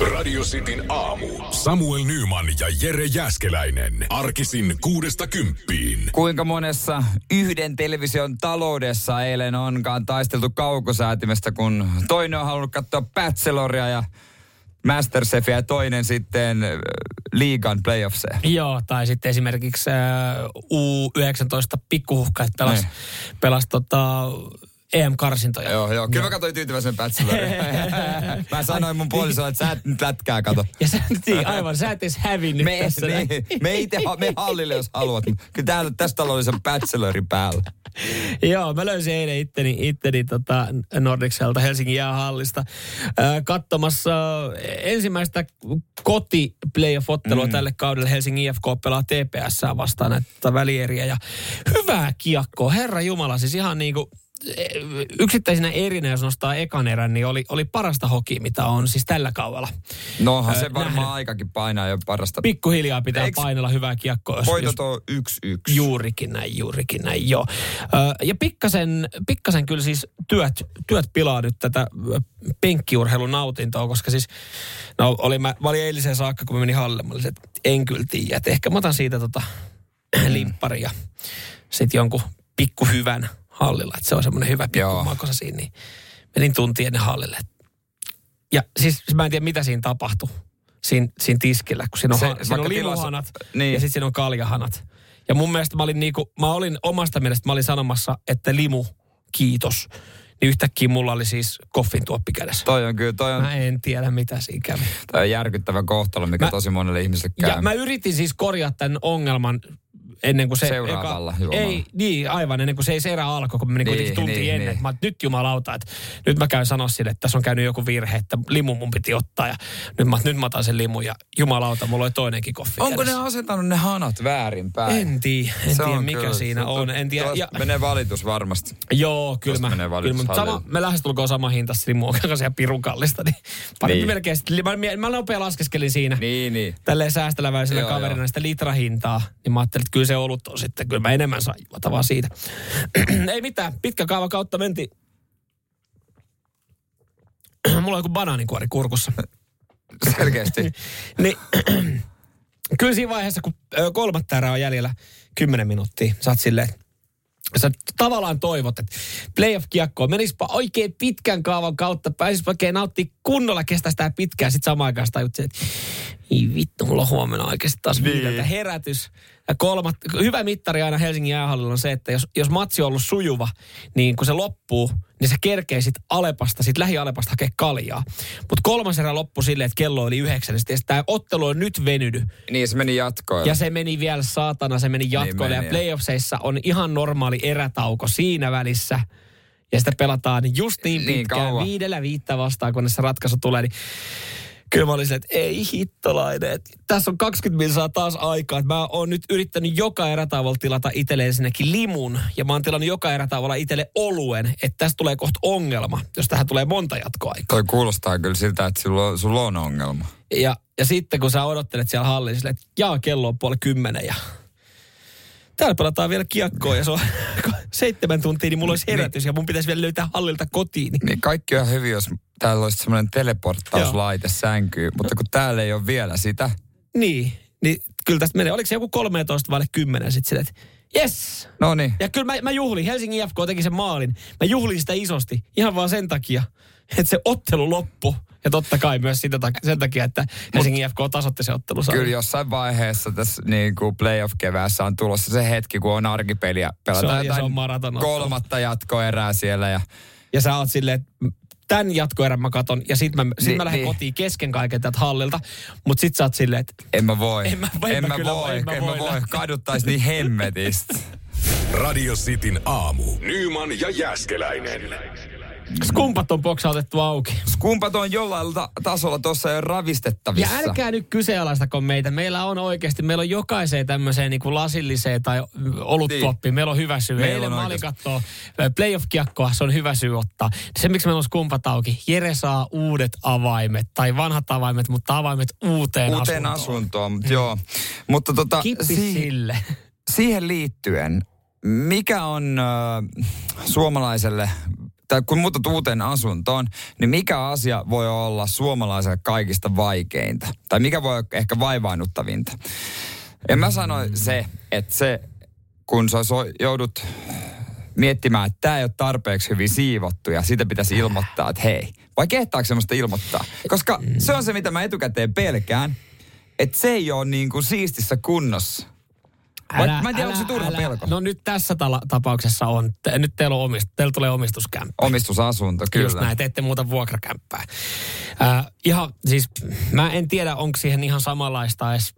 Radio Cityn aamu. Samuel Nyman ja Jere Jäskeläinen. Arkisin kuudesta kymppiin. Kuinka monessa yhden television taloudessa eilen onkaan taisteltu kaukosäätimestä, kun toinen on halunnut katsoa Bacheloria ja Masterchefia ja toinen sitten äh, liigan playoffseja. Joo, tai sitten esimerkiksi äh, U19 pikkuhuhkajat pelas, Niin. pelas tota, EM-karsintoja. Joo, joo. Kyllä mä katsoin tyytyväisen Bachelorin. mä sanoin mun puolisolle, että sä et nyt lätkää kato. Ja sä, niin, aivan, sä et edes hävinnyt Me, tässä. niin, me itse me hallille, jos haluat. Kyllä täällä, tässä taloudessa on Bachelorin päällä. Joo, mä löysin eilen itteni, itteni tota Nordicselta Helsingin jäähallista äh, katsomassa ensimmäistä koti playoff-ottelua mm. tälle kaudelle Helsingin IFK pelaa TPS vastaan näitä välieriä ja hyvää kiekkoa, herra Jumala, siis ihan niin kuin yksittäisenä erinä, jos nostaa ekan erän, niin oli, oli parasta hoki, mitä on siis tällä kaudella. Nohan se varmaan nähnyt. aikakin painaa jo parasta. Pikkuhiljaa pitää Eiks- painella hyvää kiekkoa. Voitot on yksi yksi. Juurikin näin, juurikin näin, joo. Ja pikkasen, pikkasen kyllä siis työt, työt pilaa nyt tätä penkkiurheilun nautintoa, koska siis, no oli, mä, mä olin eiliseen saakka, kun mä menin hallille, mä olin, että en kyllä tiedä, että ehkä mä otan siitä tota limppari ja sitten jonkun pikkuhyvän hallilla, että se on semmoinen hyvä Joo. pikkumakosa siinä, niin menin tunti ennen hallille. Ja siis mä en tiedä, mitä siinä tapahtui siinä, siinä tiskillä, kun siinä on, Se- siinä on tilas- limuhanat niin. ja sitten siinä on kaljahanat. Ja mun mielestä mä olin, niinku, mä olin omasta mielestä, mä olin sanomassa, että limu, kiitos. Niin yhtäkkiä mulla oli siis koffin tuoppi kädessä. Toi on kyllä, toi on, Mä en tiedä, mitä siinä kävi. toi on järkyttävä kohtalo, mikä Mä- tosi monelle ihmiselle käy. Ja mä yritin siis korjata tämän ongelman ennen kuin se... Seuraavalla juomalla. Ei, niin, aivan ennen kuin se ei se erä alkoi, kun me meni Niin, kuitenkin tunti niin, ennen. niin. Mä, nyt jumalauta, että nyt mä käyn sanoa sille, että tässä on käynyt joku virhe, että limu mun piti ottaa. Ja nyt mä, nyt mä otan sen limun ja jumalauta, mulla oli toinenkin koffi Onko ne kädessä. asetanut ne hanat väärinpäin? En tiedä, en tiedä on mikä kyllä- siinä se- on. En tiedä. tuosta Ja, Menee valitus varmasti. Joo, kyllä mä, menee kyllä, valitus mutta sama, me lähestulkoon sama hinta limu on ihan pirun kallista, niin parempi Niin. melkein mä, mä, nopea laskeskelin siinä, Niin, niin. tälleen säästeleväisellä Joo, kaverina sitä litrahintaa, niin mä ajattelin, että kyllä se olut on sitten, kyllä mä enemmän saan juota vaan siitä. Ei mitään, pitkä kaava kautta mentiin. Mulla on joku banaaninkuori kurkussa. Selkeästi. Niin, kyllä siinä vaiheessa, kun kolmatta erää on jäljellä 10 minuuttia, sä oot silleen, sä tavallaan toivot, että playoff-kiekkoa menisipä oikein pitkän kaavan kautta, pääsisipä oikein nauttia kunnolla, kestää sitä pitkään. Sitten samaan aikaan juttu, että ei vittu, mulla on huomenna oikeasti taas Niin. herätys. Ja kolmat, hyvä mittari aina Helsingin jäähallilla on se, että jos, jos matsi on ollut sujuva, niin kun se loppuu, niin se kerkee sit Alepasta, sit lähi-Alepasta hakee kaljaa. Mutta kolmas erä loppui silleen, että kello oli yhdeksän, niin sitten tämä ottelu on nyt venynyt. niin, se meni jatkoon. Ja se meni vielä saatana, se meni jatkoille. Niin meni, ja playoffseissa on ihan normaali erätauko siinä välissä. Ja sitä pelataan just niin Niin pitkään, kauan. viidellä viittä vastaan, kunnes se ratkaisu tulee. Niin kyllä mä olin silleen, että ei hittolainen. että Tässä on 20 milsaa taas aikaa. Että mä oon nyt yrittänyt joka erätauolla tilata itselle ensinnäkin limun. Ja mä oon tilannut joka erätauolla itselle oluen. Että tästä tulee kohta ongelma, jos tähän tulee monta jatkoaikaa. Toi kuulostaa kyllä siltä, että sulla, on- sulla on ongelma. Ja, ja sitten kun sä odottelet siellä silleen, että jaa, kello on puoli kymmenen ja täällä pelataan vielä kiekkoa ja se on seitsemän tuntia, niin mulla olisi herätys ja mun pitäisi vielä löytää hallilta kotiin. Niin Niin kaikki on hyvin, jos täällä olisi semmoinen teleporttauslaite sänkyyn, mutta kun täällä ei ole vielä sitä, Niin, niin kyllä tästä menee. Oliko se joku 13 vai 10 sitten että yes. no niin, Ja kyllä mä, mä juhlin, Helsingin IFK teki sen maalin. Mä juhlin sitä isosti, ihan vaan sen takia, että se ottelu loppu. Ja totta kai myös sitä tak- sen takia, että Helsingin IFK tasotti se ottelu. kyllä jossain vaiheessa tässä niin kuin playoff-keväässä on tulossa se hetki, kun on arkipeliä. Se on- Pelataan ja se on jotain maratonottelu. kolmatta jatkoerää siellä ja Ja sä oot silleen, että tämän jatkoerän mä katon, ja sit mä, sit Niin, mä lähden niin. kotiin kesken kaiken täältä hallilta. Mutta sit sä oot silleen, että en mä voi. En mä- en en mä mä kyllä- voi, en mä en mä voi voi. lähteä. Kaduttais niin hemmetistä. Radio Cityn aamu. Nyman ja Jäskeläinen. Skumpat on boksautettu auki. Kumpat on jollain ta- tasolla tuossa jo Ja ravistettavissa. älkää nyt kyseenalaistako meitä. Meillä on oikeasti, meillä on jokaiseen tämmöiseen niin kuin lasilliseen tai oluttuoppiin. Meillä on hyvä syy. Meillä Eilen on mä olin playoff-kiekkoa, se on hyvä syy ottaa. Se, miksi meillä on skumpat auki, Jere saa uudet avaimet, tai vanhat avaimet, mutta avaimet uuteen, Uuteen asuntoon. asuntoon, mutta joo. Mutta tota, Kippi si- sille. siihen liittyen, mikä on äh, suomalaiselle tai kun muutat uuteen asuntoon, niin mikä asia voi olla suomalaiselle kaikista vaikeinta? Tai mikä voi olla ehkä vaivaannuttavinta? Ja mä sanoin se, että se, kun sä joudut miettimään, että tämä ei ole tarpeeksi hyvin siivottu ja sitä pitäisi ilmoittaa, että hei. Vai kehtaako semmoista ilmoittaa? Koska se on se, mitä mä etukäteen pelkään, että se ei ole niin kuin siistissä kunnossa. Vai, Älä- mä en tiedä, onko se älä- turha älä- pelko. No nyt tässä tala- tapauksessa on. Te- Nyt teillä, on omist, teillä tulee omistuskämppä. Omistusasunto, kyllä. Just näin, te ette muuta vuokrakämppää. Äh, ihan, siis mä en tiedä, onko siihen ihan samanlaista edes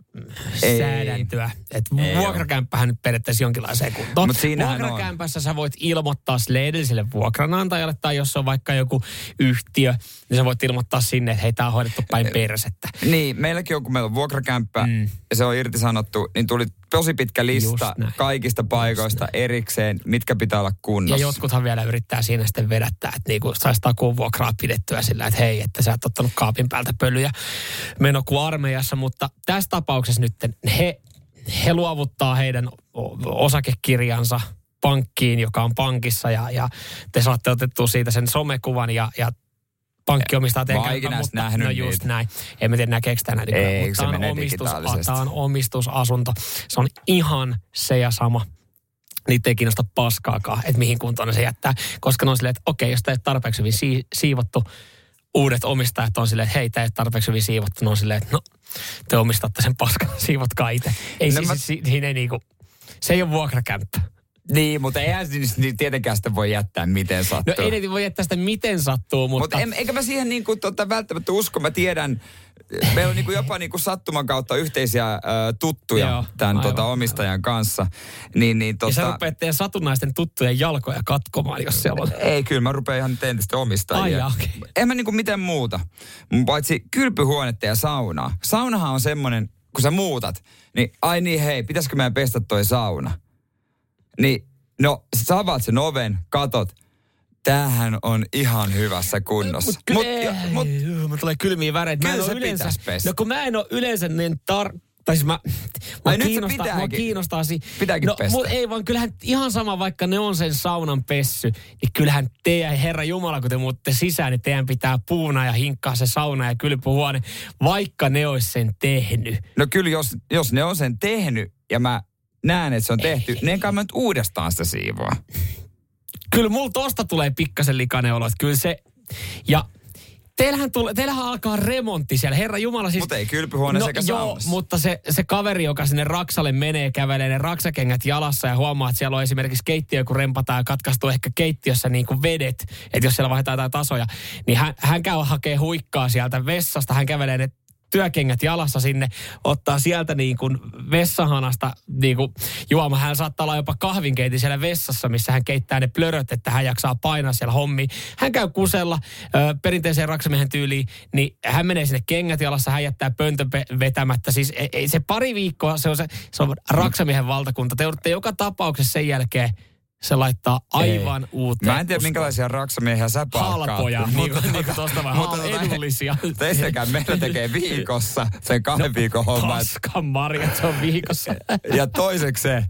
Ei. säädäntöä. Että Ei vuokrakämppähän nyt periaatteessa jonkinlaiseen kuntoon. Mut siinähän on. Vuokrakämpässä sä voit ilmoittaa sille edelliselle vuokranantajalle, tai jos on vaikka joku yhtiö, niin sä voit ilmoittaa sinne, että hei, tää on hoidettu päin persettä. Niin, meilläkin on, kun meillä on vuokrakämppä mm. ja se on irtisanottu, niin tuli tosi pitkä lista Just näin. kaikista paikoista erikseen, mitkä pitää olla Ja kunnossa. jotkuthan vielä yrittää siinä sitten vedättää, että niinku saisi takuun vuokraa pidettyä sillä, että hei, että sä et ottanut kaapin päältä pölyjä meno kuin armeijassa. Mutta tässä tapauksessa nyt he, he luovuttaa heidän osakekirjansa pankkiin, joka on pankissa ja, ja te saatte otettua siitä sen somekuvan ja, ja pankki omistaa teidän Mä mutta nähnyt no just niitä. näin. En mä tiedä näkeekö tänä nykyään, Ei, mutta se tää on, menee omistus, tää on omistusasunto. Se on ihan se ja sama niitä ei kiinnosta paskaakaan, että mihin kuntoon se jättää. Koska ne on silleen, että okei, jos tämä ei ole tarpeeksi hyvin sii- siivottu, uudet omistajat on silleen, että hei, tämä ei ole tarpeeksi hyvin siivottu. Ne on silleen, että no, te omistatte sen paskan, siivotkaa itse. Ei No siis, mä- si- siinä ei niinku, se ei ole vuokrakämppä. Niin, mutta eihän siis niin tietenkään sitä voi jättää miten sattuu. No ei voi jättää sitä miten sattuu, mutta... Mutta en, eikä mä siihen niin kuin, tota, välttämättä usko. Mä tiedän, meillä on niin kuin jopa niin kuin sattuman kautta yhteisiä ö, tuttuja Joo, tämän aivan. tota, omistajan kanssa. Niin, niin, ja sä tota, rupeat teidän satunnaisten tuttujen jalkoja katkomaan, jos siellä on... ei, kyllä mä rupean ihan entistä omistajia. Ai okei. En mä niinku miten muuta. Paitsi kylpyhuonetta ja saunaa. Saunahan on semmonen, kun sä muutat, niin ai niin hei, pitäisikö meidän pestä toi sauna? Niin, no sä avaat sen oven, katot, tämähän on ihan hyvässä kunnossa. Mut, mut, ja- mut, mä tulee kylmiä väreitä. Mä en Kyllä yleensä, no kun mä en ole yleensä niin tar... Tai siis mä, mä Ai nyt se kiinnostaa, kiinnostaa si- Pitääkin no, pestä. Mut ei vaan kyllähän ihan sama, vaikka ne on sen saunan pessy, niin kyllähän teidän Herra Jumala, kun te muutte sisään, niin teidän pitää puuna ja hinkkaa se sauna ja kylpyhuone, vaikka ne olisi sen tehnyt. no kyllä jos, jos ne on sen tehnyt ja mä näen, että se on tehty, niin enkä mä nyt uudestaan sitä siivoa. Kyllä mulla tosta tulee pikkasen likainen olo, että kyllä se... Ja teillähän, tulee, teillähän alkaa remontti siellä, Herra Jumala siis... Mutta ei kylpyhuone no, sekä joo, saunassa. mutta se, se kaveri, joka sinne Raksalle menee, kävelee ne raksakengät jalassa ja huomaa, että siellä on esimerkiksi keittiö, kun rempataan ja katkaistuu ehkä keittiössä niin kuin vedet, että jos siellä vaihdetaan jotain tasoja, niin hän, hän käy hakee huikkaa sieltä vessasta, hän kävelee ne työkengät jalassa sinne, ottaa sieltä niin kuin vessahanasta niin kuin juoma. Hän saattaa olla jopa kahvinkeitin siellä vessassa, missä hän keittää ne plöröt, että hän jaksaa painaa siellä hommi. Hän käy kusella perinteiseen raksamiehen tyyliin, niin hän menee sinne kengät jalassa, hän jättää pöntön pe- vetämättä. Siis ei, ei, se pari viikkoa, se on, se, se on raksamiehen valtakunta. Te joudutte joka tapauksessa sen jälkeen se laittaa aivan uuteen. Mä en tiedä, uskoon. minkälaisia raksamiehiä sä palkkaat. Halpoja, niin kuin, niin kuin tosta vaan, mutta hal- tota, edullisia. Teistäkään meillä tekee viikossa sen kahden viikon homma. Paskan marjat, se on viikossa. Ja toiseksi se,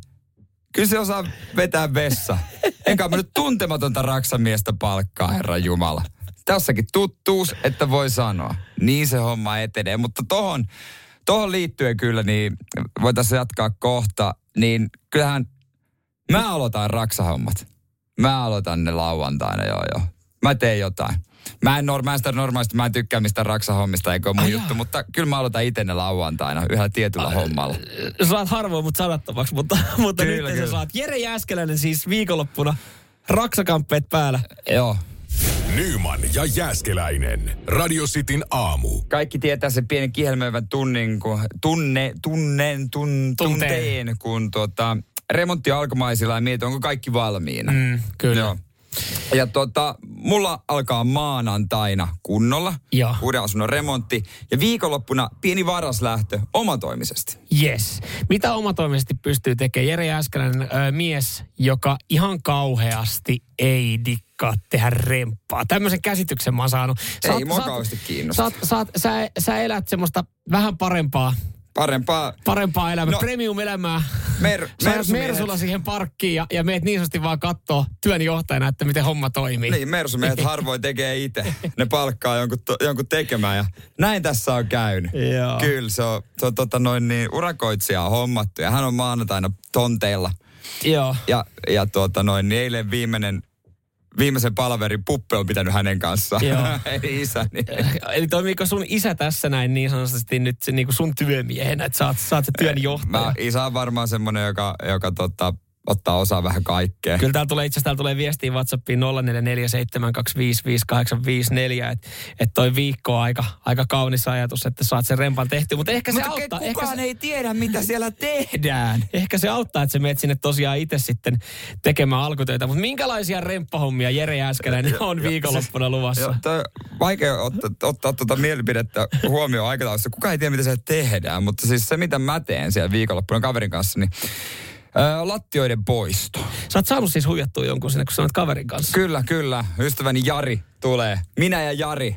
kyllä se osaa vetää vessa. Enkä mä nyt tuntematonta raksamiestä palkkaa, herra Jumala. Tässäkin tuttuus, että voi sanoa. Niin se homma etenee. Mutta tohon, tohon liittyen kyllä, niin voitaisiin jatkaa kohta. Niin kyllähän mä aloitan raksahommat. Mä aloitan ne lauantaina, joo joo. Mä teen jotain. Mä en, nor- mä en sitä normaalisti, mä en tykkää mistään raksahommista, eikä ole mun Ai juttu, jaa. mutta kyllä mä aloitan itse ne lauantaina yhdellä tietyllä hommalla. saat harvoin mut sanattomaksi, mutta, mutta Kyllä, nyt sä kyllä. saat. Jere Jääskeläinen siis viikonloppuna raksakamppeet päällä. Joo. Nyman ja Jääskeläinen. Radio Cityn aamu. Kaikki tietää sen pienen kihelmöivän tunnin, kun, tunne, tunnen, tun, Tunteen. tunteen, kun tuota, remontti on alkamaisilla ja mietin, onko kaikki valmiina. Mm, kyllä. Joo. Ja tota, mulla alkaa maanantaina kunnolla Joo. uuden asunnon remontti ja viikonloppuna pieni varaslähtö omatoimisesti. Yes. Mitä omatoimisesti pystyy tekemään? Jere Jääskeläinen, ö, mies, joka ihan kauheasti ei dikkaa tehdä remppaa. Tämmöisen käsityksen mä oon saanut. Ei mua kauheasti kiinnosta. Saat, saat, sä, sä elät semmoista vähän parempaa, Parempaa. parempaa elämää, No. premium-elämää. Mer, Mersumiehet- Mersulla siihen parkkiin ja, ja meet niin sanotusti vaan kattoo työnjohtajana, että miten homma toimii. Niin, mersumiehet harvoin tekee itse. Ne palkkaa jonkun, to, jonkun tekemään ja näin tässä on käynyt. Joo. Kyllä, se on, se on tota noin niin, urakoitsija on hommattu ja hän on maanantaina tonteilla. Joo. Ja, ja tuota noin, niin eilen viimeinen, viimeisen palaverin puppe on pitänyt hänen kanssaan. Joo. Ei isä. Niin. Eli toimiiko sun isä tässä näin niin sanotusti nyt se, niin kuin sun työmiehenä, että sä oot se työnjohtaja? Mä, isä on varmaan semmoinen, joka, joka tota, ottaa osaa vähän kaikkea. Kyllä täällä tulee itse asiassa täällä tulee viestiä WhatsAppiin 0447255854, että et toi viikko on aika, aika kaunis ajatus, että saat sen rempan tehtyä. Mutta ehkä se Mutta auttaa. kukaan Ehkä se, ei tiedä, mitä siellä tehdään. ehkä se auttaa, että sä menet sinne tosiaan itse sitten tekemään alkutöitä. Mutta minkälaisia remppahommia Jere Jääskeläinen on viikonloppuna luvassa? Joo, toi, vaikea ottaa, ottaa tuota mielipidettä huomioon aikataulussa. Kukaan ei tiedä, mitä siellä tehdään, mutta siis se, mitä mä teen siellä viikonloppuna kaverin kanssa, niin ää, lattioiden poisto. Sä oot saanut siis huijattua jonkun sinne, kun sä olet kaverin kanssa. Kyllä, kyllä. Ystäväni Jari tulee. Minä ja Jari.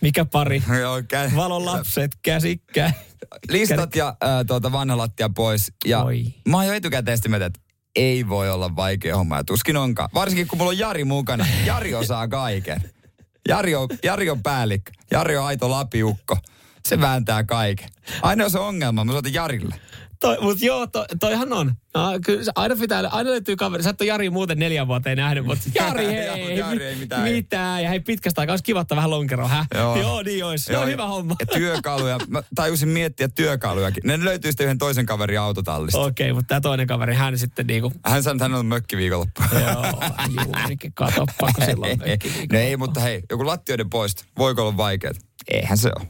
Mikä pari? Kä- Valon lapset käsikkäin. Listat ja ää, tuota, vanha lattia pois. Ja Oi. mä oon jo etukäteen sitä mieltä, että ei voi olla vaikea homma ja tuskin onkaan. Varsinkin kun mulla on Jari mukana. Jari osaa kaiken. Jari on, Jari on päällikkö. Jari on aito lapiukko. Se vääntää kaiken. Aina se ongelma, mä soitan Jarille. Toi, mut joo, to, toihan on. No, kyllä se aina, pitää, aina löytyy kaveri. Sä et ole Jari muuten neljän vuoteen nähnyt, mutta Jari hei. Joo, Jari ei mitään. mitään. Ja hei, pitkästä aikaa olisi kiva ottaa vähän lonkeroa, hä? Joo. joo niin olisi. Se on hyvä homma. Ja työkaluja. Mä tajusin miettiä työkalujakin. Ne löytyy sitten yhden toisen kaverin autotallista. Okei, okay, mutta tämä toinen kaveri, hän sitten niinku... Hän sanoi, että hän on mökkiviikonloppu. Joo, juurikin, katoppa, kun silloin mökki no ei, mutta hei, joku lattioiden poisto. Voiko olla vaikeaa? Eihän se ole.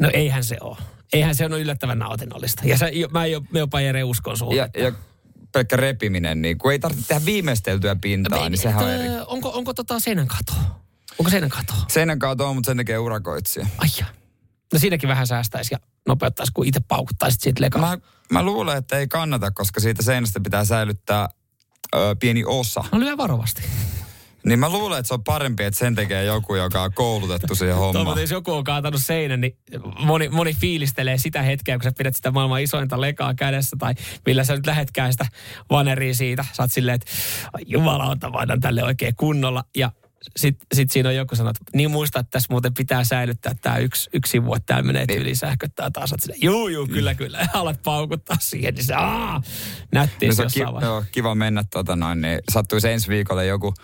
No eihän se ole. Eihän se ole yllättävän nautinnollista. Ja sä, mä, jo, mä jopa Jere uskon suhun. Ja, ja pelkkä repiminen, niin kun ei tarvitse tehdä viimeisteltyä pintaa, niin sehän on eri. Onko, onko tota seinän kato? Onko seinän kato? Seinän kautta on, mutta sen tekee urakoitsija. Ai ja. No siinäkin vähän säästäisi ja nopeuttaisi, kun itse paukuttaisit siitä lekaa. Mä, mä luulen, että ei kannata, koska siitä seinästä pitää säilyttää ö, pieni osa. No lyö varovasti. Niin mä luulen, että se on parempi, että sen tekee joku, joka on koulutettu siihen hommaan. jos joku on kaatanut seinän, niin moni, moni fiilistelee sitä hetkeä, kun sä pidät sitä maailman isointa lekaa kädessä, tai millä sä nyt lähetkään sitä vaneria siitä. Sä oot silleen, että "Ai jumalauta, vainan tälle oikein kunnolla. Ja sit, sit siinä on joku sanoo, että niin muista, että tässä muuten pitää säilyttää tämä yksi, yksi sivu, että täällä menee tyyli sähköttää taas. Silleen, juu, juu, kyllä, kyllä. Ja alat paukuttaa siihen, niin se, aah, nättiä Niin se on ki- joo, kiva mennä, tota noin, niin sattuisi ensi viikolle joku,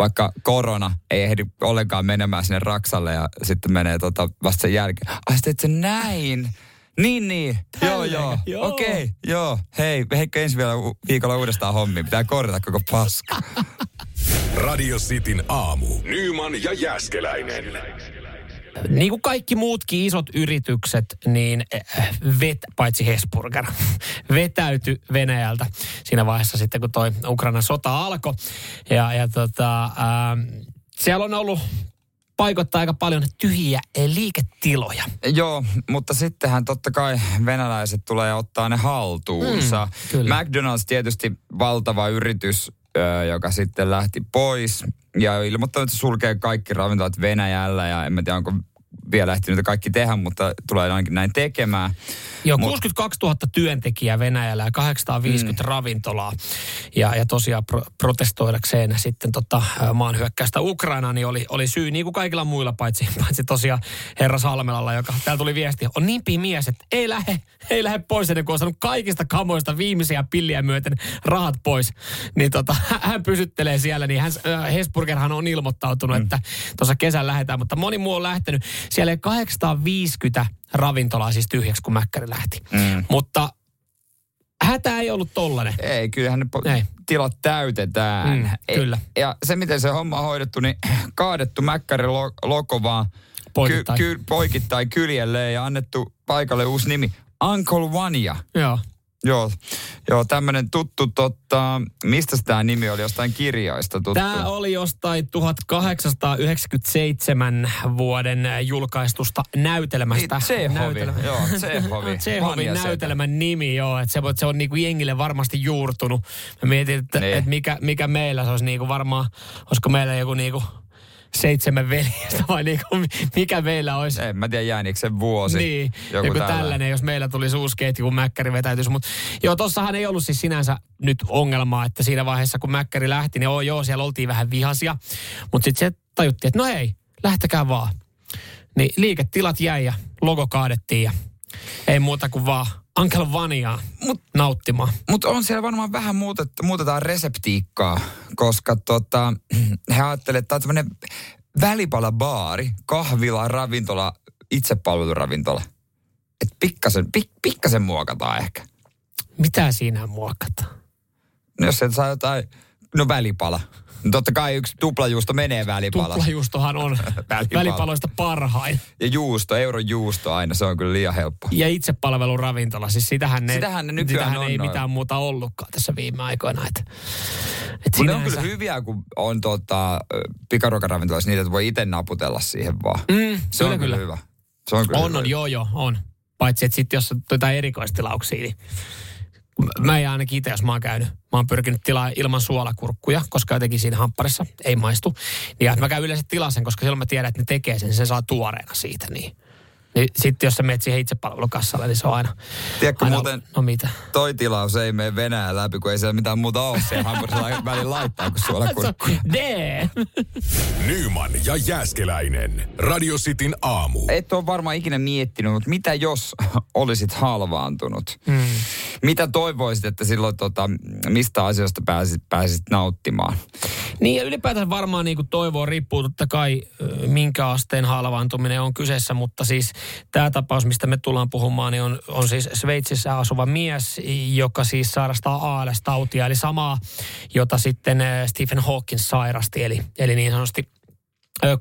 vaikka korona ei ehdi ollenkaan menemään sinne Raksalle ja sitten menee tota vasta sen jälkeen. Ai sä teet sen näin? Niin, niin. Joo, Tälleen, joo. joo. Okei, okay, joo. Hei, heikka ensi vielä viikolla uudestaan hommiin. Pitää korjata koko paska. Radio Cityn aamu. Nyman ja Jäskeläinen. Niin kuin kaikki muutkin isot yritykset, niin eh, vet, paitsi Hesburger, vetäytyi Venäjältä siinä vaiheessa sitten, kun toi Ukrainan sota alkoi. Ja, ja tota, ähm, siellä on ollut paikoittaa aika paljon tyhjiä eh, liiketiloja. Joo, mutta sittenhän totta kai venäläiset tulee ottaa ne haltuunsa. Mm, kyllä. McDonald's tietysti valtava yritys, joka sitten lähti pois ja ilmoittanut, että sulkee kaikki ravintolat Venäjällä ja en mä tiedä, onko vielä ehtinyt kaikki tehdä, mutta tulee ainakin näin tekemään. Joo, Mut- 62 000 työntekijää Venäjällä ja 850 mm. ravintolaa. Ja, ja tosiaan pro, protestoidakseen sitten tota, ää, maan hyökkäystä Ukrainaan, niin oli, oli syy niin kuin kaikilla muilla, paitsi, paitsi tosiaan herra Salmelalla, joka täällä tuli viesti, on niin mies, että ei lähde, ei lähde pois ennen kuin on saanut kaikista kamoista viimeisiä pilliä myöten rahat pois. Niin tota, hän pysyttelee siellä, niin hän, Hesburgerhan on ilmoittautunut, mm. että tuossa kesän lähdetään, mutta moni muu on lähtenyt. Siellä ei 850 ravintolaa siis tyhjäksi, kun Mäkkäri lähti. Mm. Mutta hätä ei ollut tollanen. Ei, kyllähän ne po- Ei. tilat täytetään. Mm, Ei- kyllä. Ja se, miten se homma on hoidettu, niin kaadettu Mäkkärin lo- loko vaan Poikittain. Ky- ky- poikittain kyljelle ja annettu paikalle uusi nimi. Uncle Vania. Joo. Joo, joo tämmöinen tuttu, totta, mistä tämä nimi oli, jostain kirjoista tuttu? Tämä oli jostain 1897 vuoden julkaistusta näytelmästä. Niin, Tsehovi, joo, Tsehovi. Tsehovin näytelmän nimi, joo. Että se, se on niinku jengille varmasti juurtunut. Mä mietin, että Niin. et mikä, mikä meillä se olisi niinku varmaan, olisiko meillä joku niinku seitsemän veljestä vai niin kuin, mikä meillä olisi. En mä tiedä, jäänikö se vuosi. Niin, joku, joku tällainen. tällainen, jos meillä tulisi uusi ketju, kun Mäkkäri vetäytyisi. Mutta joo, tossahan ei ollut siis sinänsä nyt ongelmaa, että siinä vaiheessa, kun Mäkkäri lähti, niin joo, joo siellä oltiin vähän vihasia. Mutta sitten se tajuttiin, että no hei, lähtekää vaan. Niin liiketilat jäi ja logo kaadettiin ja ei muuta kuin vaan Uncle Vaniaa Mut- nauttimaan. Mutta on siellä varmaan vähän muutet, muutetaan reseptiikkaa, koska tota, he ajattelevat, että tämä on tämmöinen välipalabaari, kahvila, ravintola, itsepalveluravintola. Että pikkasen, pik, pikkasen muokataan ehkä. Mitä siinä muokataan? No jos et saa jotain, no välipala. Totta kai yksi tuplajuusto menee välipala. Tuplajuustohan on Välipala. välipaloista parhain. Ja juusto, euron juusto aina, se on kyllä liian helppo. Ja itsepalveluravintola, siis sitähän ne, Sitähän ne nykyään sitähän on ei noin. mitään muuta ollutkaan tässä viime aikoina. Et, et Mutta ne on sinänsä- kyllä hyviä, kun on tota, pikaruokaravintolassa niitä, että voi itse naputella siihen vaan. Mm, Se on kyllä, kyllä, kyllä. hyvä. Se on kyllä On, hyvä. on, joo, joo, on. Paitsi, että sitten jos on jotain erikoistilauksia, niin mä en ainakin itse, jos mä oon käynyt, mä oon pyrkinyt tilaa ilman suolakurkkuja, koska jotenkin siinä hampparissa ei maistu. Ja mä käyn yleensä tilaa sen, koska silloin mä tiedän, että ne tekee sen, se saa tuoreena siitä, niin. Niin sitten jos sä menet siihen itsepalvelukassalle, niin se on aina... Tiedätkö aina muuten, No mitä? toi tilaus ei mene Venäjän läpi, kun ei siellä mitään muuta ole. Se hampurissa välillä laittaa, kun suola kurkku. D. Nyman ja Jääskeläinen. Radio Cityn aamu. Et ole varmaan ikinä miettinyt, mutta mitä jos olisit halvaantunut? Mm. Mitä toivoisit, että silloin tota, mistä asioista pääsit, pääsisit nauttimaan? Niin ja ylipäätään varmaan niin kuin toivoa riippuu totta kai minkä asteen halvaantuminen on kyseessä, mutta siis tämä tapaus, mistä me tullaan puhumaan, niin on, on siis Sveitsissä asuva mies, joka siis sairastaa ALS-tautia, eli samaa, jota sitten ö, Stephen Hawking sairasti, eli, eli niin sanotusti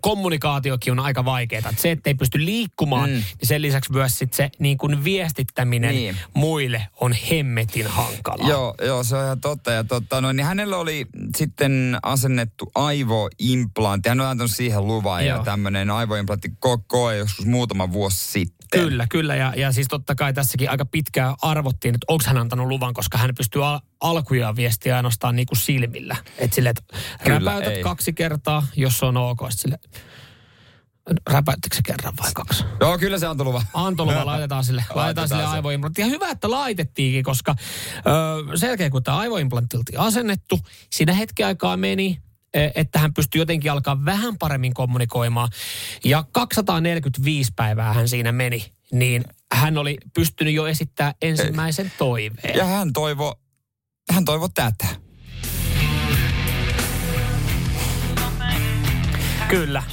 kommunikaatiokin on aika vaikeaa. Se, että ei pysty liikkumaan, Mm. niin sen lisäksi myös sit se niin kuin viestittäminen Niin. muille on hemmetin hankalaa. Joo, joo, se on ihan totta. Ja totta, no, niin hänellä oli sitten asennettu aivoimplantti. Hän on antanut siihen luvan ja Joo. tämmöinen aivoimplantti ko- koe joskus muutama vuosi sitten. Kyllä, kyllä. Ja, ja siis totta kai tässäkin aika pitkään arvottiin, että onko hän antanut luvan, koska hän pystyy al- alkujaan viestiä ainoastaan niin kuin silmillä. Että sille, että räpäytät ei. kaksi kertaa, jos se on ok. Sitten sille, räpäyttekö se kerran vai kaksi? Joo, kyllä se antoi luvan. Antoluva laitetaan sille, laitetaan Laitetaan sille aivoimplantti. Ja hyvä, että laitettiinkin, koska ö, sen jälkeen kun tämä aivoimplantti oltiin asennettu, siinä hetki aikaa meni, että hän pystyi jotenkin alkaa vähän paremmin kommunikoimaan. Ja 245 päivää hän siinä meni, niin hän oli pystynyt jo esittämään ensimmäisen toiveen. Ja hän toivo, hän toivo tätä. Kyllä.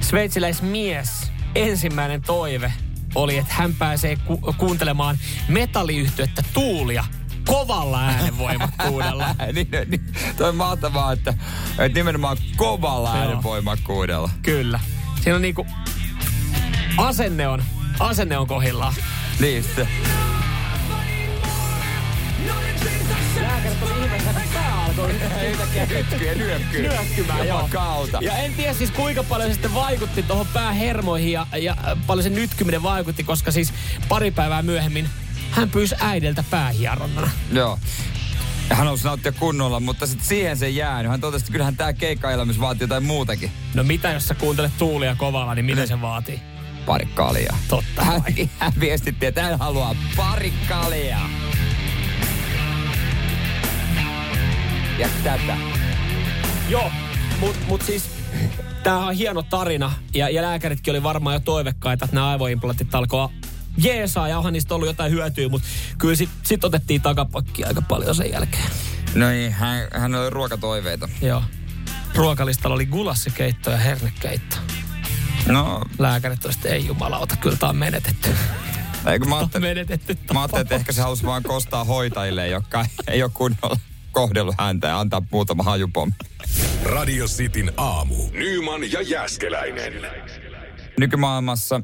Sveitsiläismies ensimmäinen toive oli, että hän pääsee ku- kuuntelemaan metalliyhtyettä Tuulia kovalla äänenvoimakkuudella. niin, niin, toi on mahtavaa, että, että nimenomaan kovalla Joo. äänenvoimakkuudella. Kyllä. Siinä on niinku, asenne on, asenne on kohillaan. Niin, Nyökkyä, nyökkyä. nyökkymään, joo. Kautta. Ja en tiedä siis kuinka paljon se sitten vaikutti tuohon päähermoihin ja, ja paljon se nytkyminen vaikutti, koska siis pari päivää myöhemmin hän pyysi äideltä päähieronnana. Joo. Ja hän halusi nauttia kunnolla, mutta sitten siihen se jäänyt. Hän totesi, että kyllähän tämä keikkaelämys vaatii jotain muutakin. No mitä jos sä kuuntelet tuulia kovalla, niin mitä se vaatii? Pari kaljaa. Totta Hän, hän viestitti, että hän haluaa pari kaljaa. Ja tätä. Joo, mutta mut siis tämä on hieno tarina ja, ja lääkäritkin oli varmaan jo toivekkaita, että nämä aivoimplantit alkoi jeesaa ja onhan niistä ollut jotain hyötyä, mutta kyllä sit, sit otettiin takapakki aika paljon sen jälkeen. No niin, hän, hän oli ruokatoiveita. Joo. Ruokalistalla oli gulassikeitto ja hernekeitto. No, Lääkärit oli sitten, ei jumalauta, kyllä tämä on menetetty. eikö mä ajattelin, menetetty mä ajattelin, että ehkä se halusi vaan kostaa hoitajille, jotka ei ole kunnolla kohdellut häntä ja antaa muutama hajupommi. Radio Cityn aamu. Nyman ja Jääskeläinen. nykymaailmassa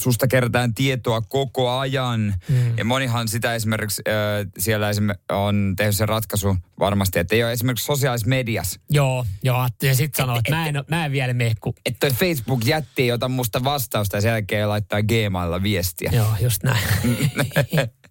susta kerätään tietoa koko ajan. Mm. Ja monihan sitä esimerkiksi äh, siellä esimerkiksi on tehnyt sen ratkaisu varmasti, että ei ole esimerkiksi sosiaalisessa mediassa. Joo, joo. Ja sitten sanoo, että mä en, mä en vielä mene, kun... Että toi Facebook jätti jota musta vastausta ja sen jälkeen laittaa Gmaililla viestiä. Joo, just näin.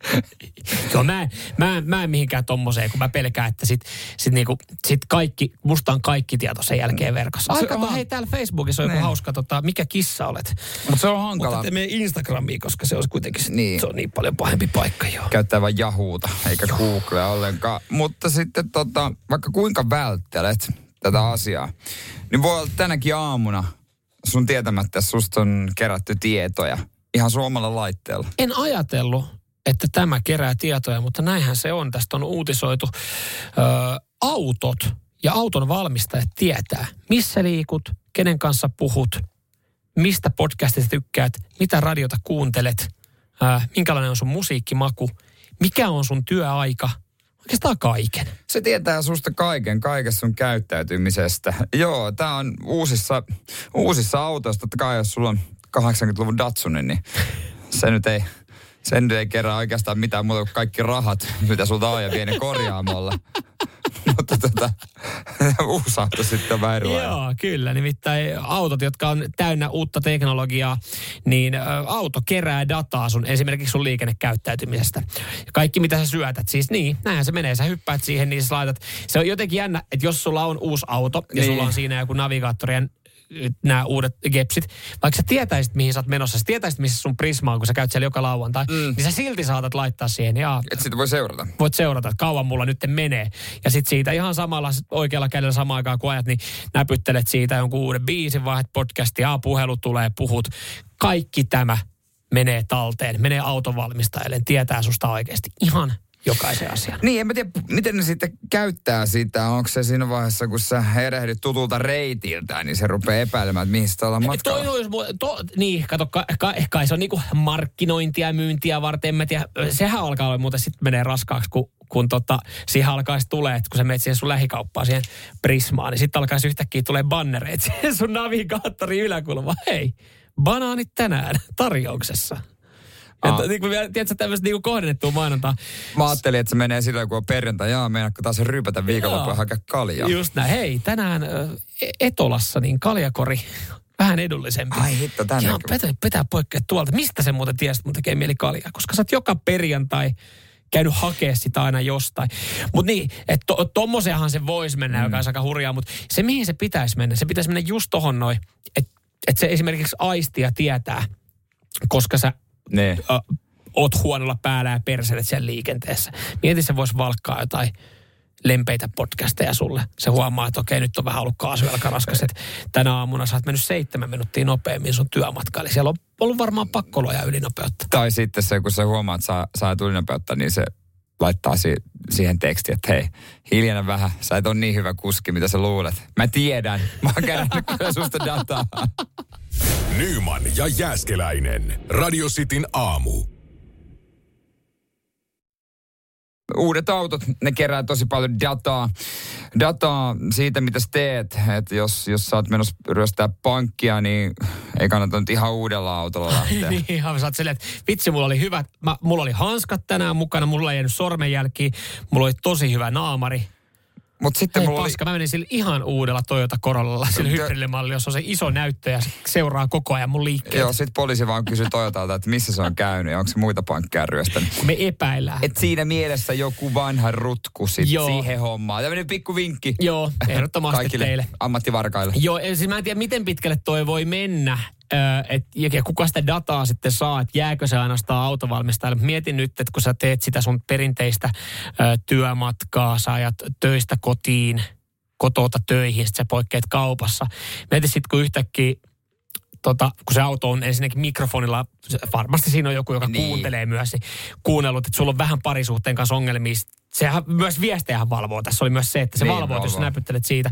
Joo, mä, en- mä, mä en mihinkään tommoseen, kun mä pelkään, että sit, sit, niinku, sit kaikki, musta on kaikki tieto sen jälkeen verkossa. Ai Se kato, on- hei täällä Facebookissa on joku Niin. hauska, tota, mikä kissa olet. Mutta se on hankala. Mutta mene Instagramiin, koska se olisi kuitenkin, Niin. se on niin paljon pahempi paikka joo. käyttää vain Yahoota, eikä Googlea ollenkaan. Mutta sitten tota, vaikka kuinka välttelet tätä asiaa, niin voi olla tänäkin aamuna sun tietämättä että susta on kerätty tietoja ihan suomalla laitteella. En ajatellut, että tämä kerää tietoja, mutta näinhän se on. Tästä on uutisoitu. Ö, autot ja auton valmistajat tietää, missä liikut, kenen kanssa puhut, mistä podcastista tykkäät, mitä radiota kuuntelet, ö, minkälainen on sun musiikkimaku, mikä on sun työaika, oikeastaan kaiken. Se tietää susta kaiken, kaikesta sun käyttäytymisestä. Joo, tää on uusissa, uusissa autoissa, totta kai jos sulla on 80-luvun Datsunin, niin se nyt ei, sen ei kerran oikeastaan mitään muuta kuin kaikki rahat, mitä sulta on ja vie ne korjaamolla. Mutta tota, uusi auto sitten vähän erilainen. Joo, kyllä. Nimittäin autot, jotka on täynnä uutta teknologiaa, niin auto kerää dataa sun esimerkiksi sun liikennekäyttäytymisestä. Kaikki, mitä sä syötät. Siis niin, näinhän se menee. Sä hyppäät siihen, niin sä laitat. Se on jotenkin jännä, että jos sulla on uusi auto ja Niin. sulla on siinä joku navigaattori ja nämä uudet gepsit, vaikka sä tietäisit, mihin sä oot menossa, sä tietäisit, missä sun prisma on, kun sä käyt siellä joka lauantai, mm. niin sä silti saatat laittaa siihen, ja Että sitä voi seurata. voit seurata, että kauan mulla nyt menee. Ja sitten siitä ihan samalla oikealla kädellä samaan aikaan kun ajat, niin näpyttelet siitä jonkun uuden biisin, vaihdat podcastia, puhelu tulee, puhut. Kaikki tämä menee talteen, menee autonvalmistajalle, tietää susta oikeasti ihan jokaisen asian. Niin, en mä tiedä, miten ne sitten käyttää sitä. Onko se siinä vaiheessa, kun sä erehdyt tutulta reitiltä, niin se rupeaa epäilemään, että mihin sitä ollaan matkalla. Toi olisi, to, niin, kato, ka, ka, kai se on niinku markkinointia ja myyntiä varten, en mä tiedä. Sehän alkaa olla muuten sitten menee raskaaksi, kun, kun tota, siihen alkaisi tulee, että kun sä menet siihen sun lähikauppaan, siihen Prismaan, niin sitten alkaisi yhtäkkiä tulee bannereita siihen sun navigaattori yläkulmaan. Hei, banaanit tänään tarjouksessa. Että, niin kuin, tiedätkö, tämmöistä niin kohdennettua mainontaa. Mä ajattelin, että se menee silloin, kun on perjantai. Jaa, meinaatko taas rypätä viikonloppua hakea kaljaa? Just näin. Hei, tänään ö, Etolassa niin kaljakori vähän edullisempi. Ai hitto, tänne. Joo, pitää, pitää poikkea tuolta. Mistä se muuten tiesi, että mun tekee mieli kaljaa? Koska sä oot joka perjantai käynyt hakea sitä aina jostain. Mutta niin, että to, tommoseahan se voisi mennä, mm. joka olisi aika hurjaa. Mutta se, mihin se pitäisi mennä, se pitäisi mennä just tohon noin, että et se esimerkiksi aistia tietää, koska sä Niin. ö, oot huonolla päällä ja perselet siellä liikenteessä. Mieti, se voisi valkkaa jotain lempeitä podcasteja sulle. Se huomaa, että okei, nyt on vähän ollut kaasuvelka raskas, että tänä aamuna sä oot mennyt seitsemän minuuttia nopeammin sun työmatkalle. Siellä on ollut varmaan pakkoloja ylinopeutta. Tai sitten se, kun sä huomaat, että saa, saa tulinopeutta, niin se laittaa si- siihen tekstiin, että hei, hiljana vähän, sä et ole niin hyvä kuski, mitä sä luulet. Mä tiedän, mä oon kerännyt kyllä susta dataa. Nyman ja Jääskeläinen. Radio Cityn aamu. Uudet autot, ne kerää tosi paljon dataa, dataa siitä, mitä sä teet. Että jos, jos sä oot menossa ryöstää pankkia, niin ei kannata nyt ihan uudella autolla lähteä. niin, ihan sä oot silleen, että vitsi, mulla oli hyvät, mä, mulla oli hanskat tänään mukana, mulla ei jäänyt sormenjälkiä, mulla oli tosi hyvä naamari. Mutta sitten Hei mulla oli, paska, mä menin sillä ihan uudella Toyota Corollalla, sillä Tö- hybridimallilla, jossa on se iso näyttö ja se seuraa koko ajan mun liikkeet. joo, sit poliisi vaan kysyi Toyotalta, että missä se on käynyt ja onko se muita pankkeja ryöstänyt. Me epäillään. Et siinä mielessä joku vanha rutku sit Joo. siihen hommaan. Tämmöinen pikku vinkki Joo, ehdottomasti kaikille teille. ammattivarkaille. Joo, siis mä en tiedä, miten pitkälle toi voi mennä. Et, ja ja kuka sitä dataa sitten saa, että jääkö se ainoastaan autovalmistajalle. Mietin nyt, että kun sä teet sitä sun perinteistä ö, työmatkaa, sä ajat töistä kotiin, kotota töihin, sit sä poikkeat kaupassa. Mietin sitten, kun yhtäkkiä tota, kun se auto on ensinnäkin mikrofonilla, varmasti siinä on joku, joka Niin. kuuntelee myös, niin kuunnellut, että sulla on vähän parisuhteen kanssa ongelmia. Sehän myös viestejähän valvoo. Tässä oli myös se, että se Niin, valvoo, että jos sä valvoo. näpyttelet siitä.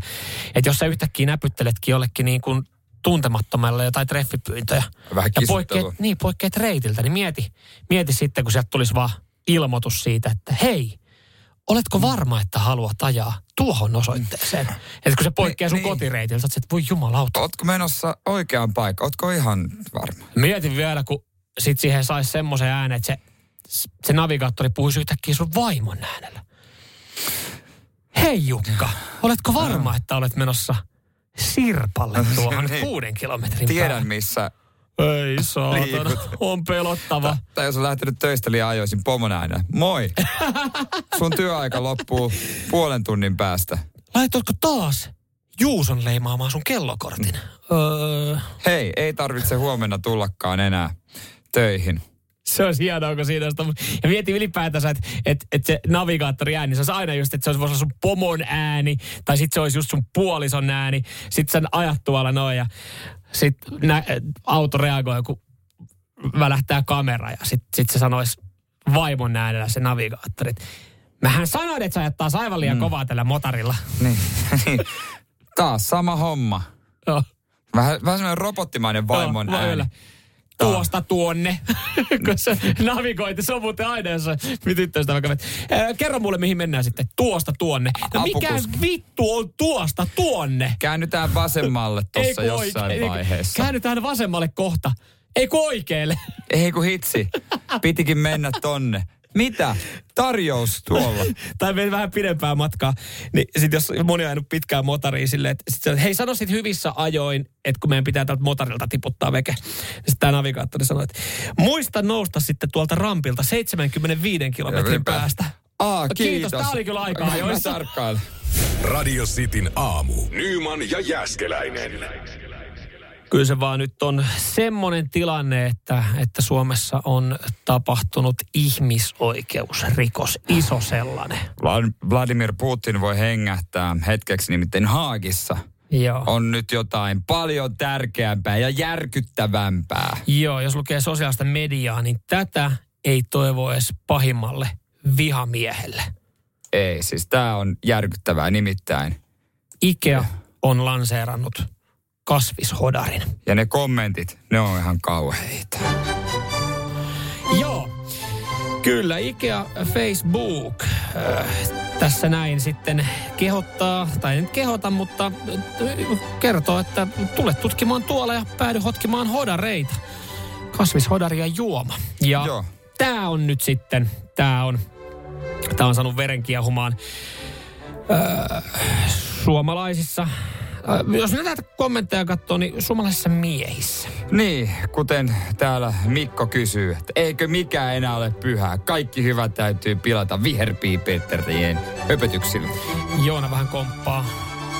Että jos sä yhtäkkiä näpytteletkin jollekin niin kuin tuntemattomalle jotain treffipyyntöjä. Vähän ja poikkeat, niin, poikkeat reitiltä, niin mieti, mieti sitten, kun sieltä tulisi vaan ilmoitus siitä, että hei, oletko varma, että haluat ajaa tuohon osoitteeseen? Että kun se poikkeaa sun niin. kotireitiltä, sä että voi jumalauta. Ootko menossa oikeaan paikkaan? Ootko ihan varma? Mietin vielä, kun sit siihen saisi semmoisen äänen, että se, se navigaattori puhuisi yhtäkkiä sun vaimon äänellä. Hei Jukka, oletko varma, että olet menossa Sirpalle tuohon Niin. kuuden kilometrin Tiedän päähän? missä Ei saatana, on pelottava. Tai jos on lähtenyt töistä liian ajoisin pomon äänellä. Moi. Sun työaika loppuu puolen tunnin päästä. Laitoitko taas Juuson leimaamaan sun kellokortin? Öö, Hei, ei tarvitse huomenna tullakaan enää töihin. Se olisi hienoa, kun siinä olisi... Ja mieti ylipäätänsä, että et, et se navigaattori ääni, se olisi aina just, että se olisi voisi olla sun pomon ääni, tai sitten se olisi just sun puolison ääni. Sitten sä ajat tuolla noin ja sitten auto reagoi, kun välähtää kamera ja sitten sit se sanoisi vaimon äänellä se navigaattori. että Mähän sanoin, että sä ajat taas aivan liian mm. kovaa tällä motarilla. Niin, niin. Taas sama homma. Joo. Vähän, vähän semmoinen robottimainen vaimon Joo, ääni. kyllä. Tuosta tuonne. Kun se navigointi, se on muuten aina, jos tyttöystä vaikka äh, Kerro mulle, mihin mennään sitten. Tuosta tuonne. No mikä vittu on tuosta tuonne? Käännytään vasemmalle tuossa jossain oikein. Ei, vaiheessa. Käännytään vasemmalle kohta. Ei kun oikealle. Ei kun hitsi. Pitikin mennä tonne. Mitä? Tarjous tuolla. tai meni vähän pidempää matkaa. Niin sit jos moni on ajanut pitkään motariin silleen, että sit se, hei sano sit hyvissä ajoin, että kun meidän pitää tältä motorilta tiputtaa veke. Sitten tämä navigaattori sanoi, että muista nousta sitten tuolta rampilta 75 kilometrin päästä. Aa, No kiitos. Tää oli kyllä aikaa. Radio Cityn aamu. Nyman ja Jäskeläinen. Kyllä se vaan nyt on semmoinen tilanne, että, että Suomessa on tapahtunut ihmisoikeusrikos, iso sellainen. Vlad- Vladimir Putin voi hengähtää hetkeksi nimittäin Haagissa. Joo. On nyt jotain paljon tärkeämpää ja järkyttävämpää. Joo, jos lukee sosiaalista mediaa, niin tätä ei toivo edes pahimmalle vihamiehelle. Ei, siis tää on järkyttävää nimittäin. Ikea on lanseerannut kasvishodarin. Ja ne kommentit, ne on ihan kauheita. Joo, kyllä Ikea Facebook äh, tässä näin sitten kehottaa, tai nyt kehota, mutta äh, kertoo, että tule tutkimaan tuolla ja päädy hotkimaan hodareita. Kasvishodari ja juoma. Ja Joo. tämä on nyt sitten, tämä on, tämä on saanut veren kiehumaan öö, suomalaisissa. Jos näitä kommentteja katsoo, niin suomalaisissa miehissä. Niin, kuten täällä Mikko kysyy, että eikö mikään enää ole pyhää. Kaikki hyvä täytyy pilata viherpiipeetterien höpötyksillä. Joona vähän komppaa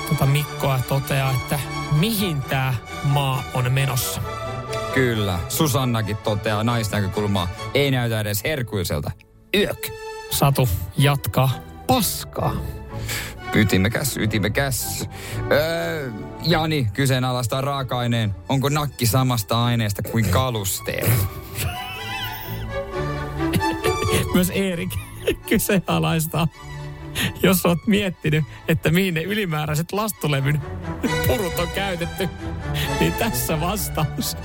tota Mikkoa ja toteaa, että mihin tämä maa on menossa. Kyllä, Susannakin toteaa naisnäkökulmaa. Ei näytä edes herkuiselta. Yök. Satu jatkaa paskaa. Ytimekäs, ytimekäs. Öö, Jani kyseenalaistaa raaka-aineen. Onko nakki samasta aineesta kuin kalusteet? Myös Erik kyseenalaistaa, jos oot miettinyt, että mihin ne ylimääräiset lastulevyn purut on käytetty, niin tässä vastaus.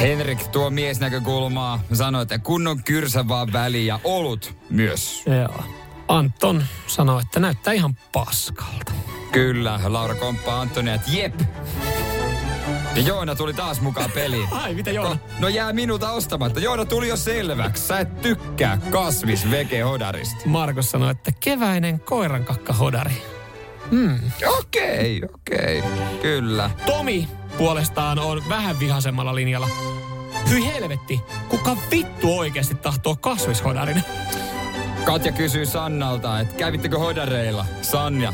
Henrik tuo miesnäkökulmaa. Sanoi, että kunnon kyrsä vaan väliin ja olut myös. Joo. Anton sanoi, että näyttää ihan paskalta. Kyllä, Laura komppaa Antonia, että jep. Ja Joona tuli taas mukaan peliin. Ai, mitä Joona? No, no jää minulta ostamatta. Joona tuli jo selväksi. Sä et tykkää kasvis vege hodarista. Markus sanoi, että keväinen koirankakka hodari. Hmm. Okei, okei. Kyllä. Tomi puolestaan on vähän vihasemmalla linjalla. Hyi helvetti, kuka vittu oikeasti tahtoo kasvishodarin? Katja kysyy Sannalta, että kävittekö hodareilla? Sanja.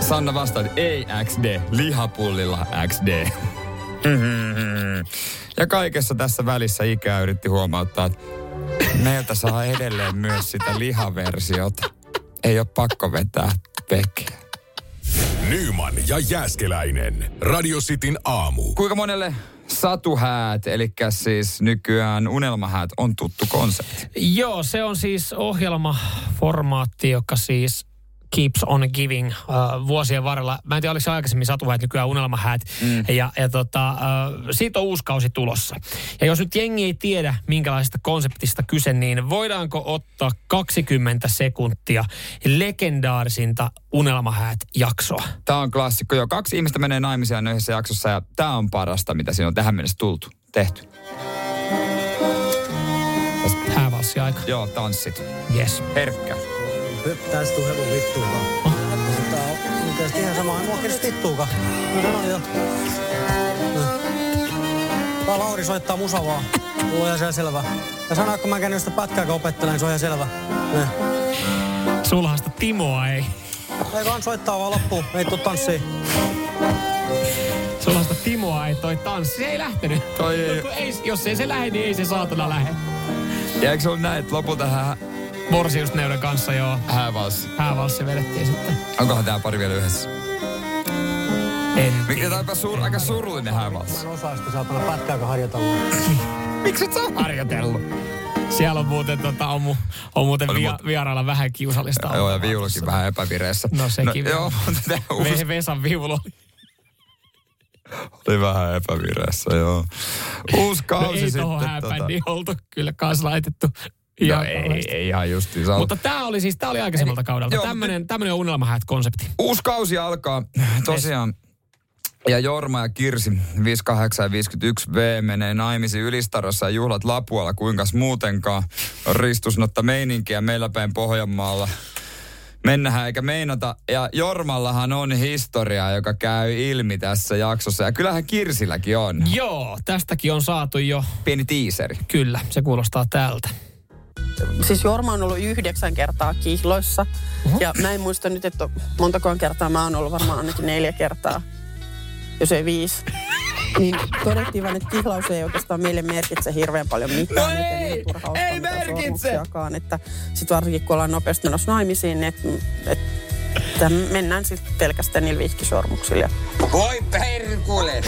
Sanna vastaa, että ei XD, lihapullilla XD. Ja kaikessa tässä välissä ikää yritti huomauttaa, että meiltä saa edelleen myös sitä lihaversiota. Ei ole pakko vetää vekeä. Nyman ja Jäskeläinen. Radio Cityn aamu. Kuinka monelle satuhäät, eli siis nykyään unelmahäät, on tuttu konsepti? Joo, se on siis ohjelmaformaatti, joka siis keeps on giving uh, vuosien varrella. Mä en tiedä, oliko se aikaisemmin satuhäät, nykyään unelmahäät. Mm. Ja, ja tota, uh, siitä on uusi kausi tulossa. Ja jos nyt jengi ei tiedä, minkälaisesta konseptista kyse, niin voidaanko ottaa 20 sekuntia legendaarisinta unelmahäät jaksoa? Tämä on klassikko. Jo kaksi ihmistä menee naimisiin yhdessä jaksossa ja tämä on parasta, mitä siinä on tähän mennessä tultu, tehty. Häävalssi aika. Joo, tanssit. Yes. Herkkä. Tästä tuu hevon vittuukaan. Tää on oikeesti ihan sama. Mua kestä vittuukaan. Mä sanoin jo. Tää Lauri soittaa musa vaan. Mulla on ihan siellä selvä. Ja sanoa, kun mä käyn sitä pätkääkö opettelen, niin se on ihan selvä. Ne. Sulhasta Timoa ei. Ei vaan soittaa vaan loppuun. Ei tuu tanssiin. Sulhasta Timoa ei toi tanssi. Se ei lähtenyt. Toi ei- No, ei, jos ei se lähde, niin ei se saatana lähde. Ja eikö se ollut näin, että lopulta Morsiusneuden kanssa joo. häävalssi? Häävalssi vedettiin sitten. Onkohan tää pari vielä yhdessä? En Mikä tää on sur, aika surullinen Mä häävalssi. en osaa sitä saatana pätkääkö harjoitella. Miksi et sä harjoitellut? Siellä on muuten, tota, on, mu, on muuten Oli via, vierailla vähän kiusallista. Joo, ja viulukin vähän epävireessä. No sekin No, joo, mutta tää uusi Ve- Vesan viulu. oli vähän epävireessä, joo. Uusi No kausi ei sitten. tohon tota- hääbändiin oltu kyllä kans laitettu. No ei, ei ihan justiinsa. Mutta tämä oli siis, tämä oli aikaisemmalta kaudelta. joo, Tämmönen, tämmönen on unelmahäät-konsepti. Uusi kausi alkaa tosiaan. Ja Jorma ja Kirsi, 58 ja 51 V, menee naimisiin Ylistarossa ja juhlat Lapualla, kuinkas muutenkaan. Ristusnotta meininkiä meillä päin Pohjanmaalla. Mennähän eikä meinata. Ja Jormallahan on historiaa, joka käy ilmi tässä jaksossa. Ja kyllähän Kirsilläkin on. Joo, tästäkin on saatu jo. Pieni tiiseri. Kyllä, se kuulostaa tältä. Siis Jorma on ollut yhdeksän kertaa kihloissa. Ja mä en muista nyt, että montakohan kertaa mä oon ollut varmaan ainakin neljä kertaa, jos ei viisi. Niin todettiin vaan, että kihlaus ei oikeastaan meille merkitse hirveän paljon mitään. No että ei, ei merkitse. Että sit varsinkin kun ollaan nopeasti menossa naimisiin, niin että, että mennään sitten pelkästään niillä vihkisormuksilla. Voi perkule!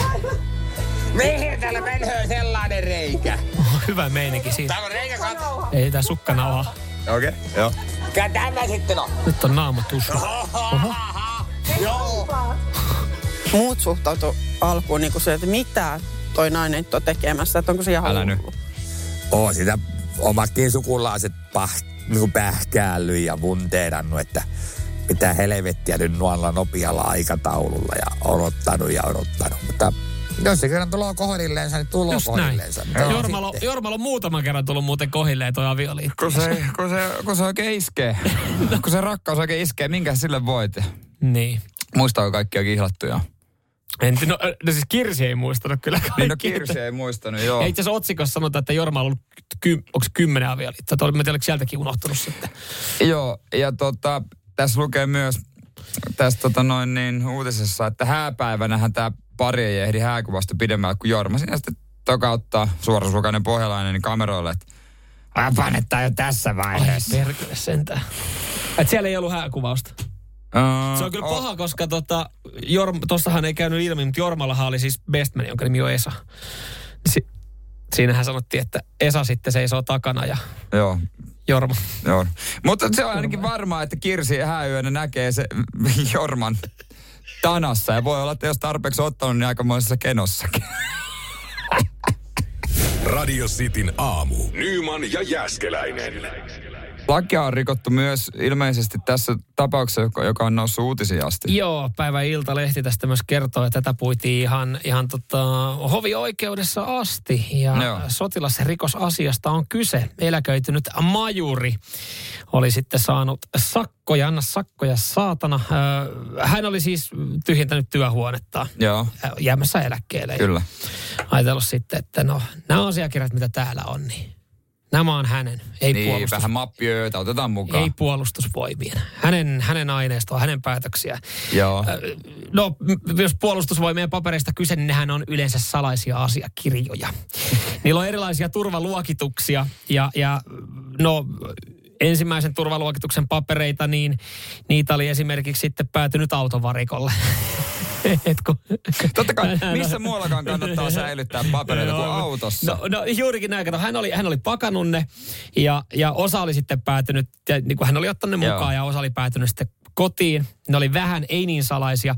Mihin täällä menee sellainen reikä? Hyvä meininki siinä. Täällä on reikä katso. Ei tää sukkanauha. Okei, okay, joo. Mikä tämä sitten on? Nyt on naama tussu. Joo. Muut suhtautu alkuun niin kuin se, että mitä toi nainen nyt on tekemässä, että onko se ihan Älä nyt. hullu. Oo sitä omatkin sukulaiset pah, niin pähkäällyt ja vunteerannut, että mitä helvettiä nyt noilla nopealla aikataululla ja odottanut ja odottanut. Mutta jos se kerran tulee kohdilleensa, niin tulee Just kohdilleensa. Jormalo, sitten? Jormalo on muutaman kerran tullut muuten kohilleen toi avioliitto. Kun se, kun se, kun se oikein iskee. kun se rakkaus oikein iskee, minkä sille voit? Niin. Muistaako kaikkia kihlattuja? En, no, no siis Kirsi ei muistanut kyllä kaikki. Niin no Kirsi ei muistanut, joo. Ja itse asiassa otsikossa sanotaan, että Jorma on ollut ky, onko kymmenen avioliittoa. Mä en tiedä, oliko sieltäkin unohtunut sitten. Joo, ja tota, tässä lukee myös tässä tota noin niin uutisessa, että hääpäivänähän tämä pari ei ehdi hääkuvasta pidemmälle kuin Jorma. Siinä sitten tokauttaa suorasukainen pohjalainen niin kameroille, että että jo tässä Ai vaiheessa. perkele sentään. Et siellä ei ollut hääkuvausta. Uh, Se on kyllä paha, koska tota, Jorm, tossahan ei käynyt ilmi, mutta Jormallahan oli siis bestman, jonka nimi on Esa. Si- siinähän sanottiin, että Esa sitten seisoo takana ja Joo, Jorma. joo. Mutta se on ainakin varmaa, että Kirsi hääyönä näkee se Jorman tanassa. Ja voi olla, että jos tarpeeksi ottanut, niin aikamoisessa kenossakin. Radio Cityn aamu. Nyman ja Jäskeläinen. Lakia on rikottu myös ilmeisesti tässä tapauksessa, joka- joka on noussut uutisiin asti. Joo, päivä Ilta-lehti tästä myös kertoo, että tätä puitiin ihan, ihan tota, hovioikeudessa asti. Ja Joo. sotilasrikosasiasta on kyse. Eläköitynyt majuri oli sitten saanut sakkoja, anna sakkoja saatana. Hän oli siis tyhjentänyt työhuonetta Joo, jäämässä eläkkeelle. kyllä. Ajatellut sitten, että no, nämä asiakirjat, mitä täällä on, niin nämä on hänen, ei Niin, puolustus. vähän mappiöitä otetaan mukaan. Ei puolustusvoimien. Hänen, hänen aineistoa, hänen päätöksiä. Joo, No, m- jos puolustusvoimien papereista kyse, niin nehän on yleensä salaisia asiakirjoja. Niillä on erilaisia turvaluokituksia ja, ja no, ensimmäisen turvaluokituksen papereita, niin niitä oli esimerkiksi sitten päätynyt autovarikolle. Et kun- Totta kai, missä muuallakaan kannattaa säilyttää papereita kuin Joo. autossa. No, no juurikin näin, kato, hän oli, hän oli pakannut ne ja, ja osa oli sitten päätynyt, ja, niin kuin hän oli ottanut ne Joo. mukaan ja osa oli päätynyt sitten kotiin. Ne oli vähän, ei niin salaisia,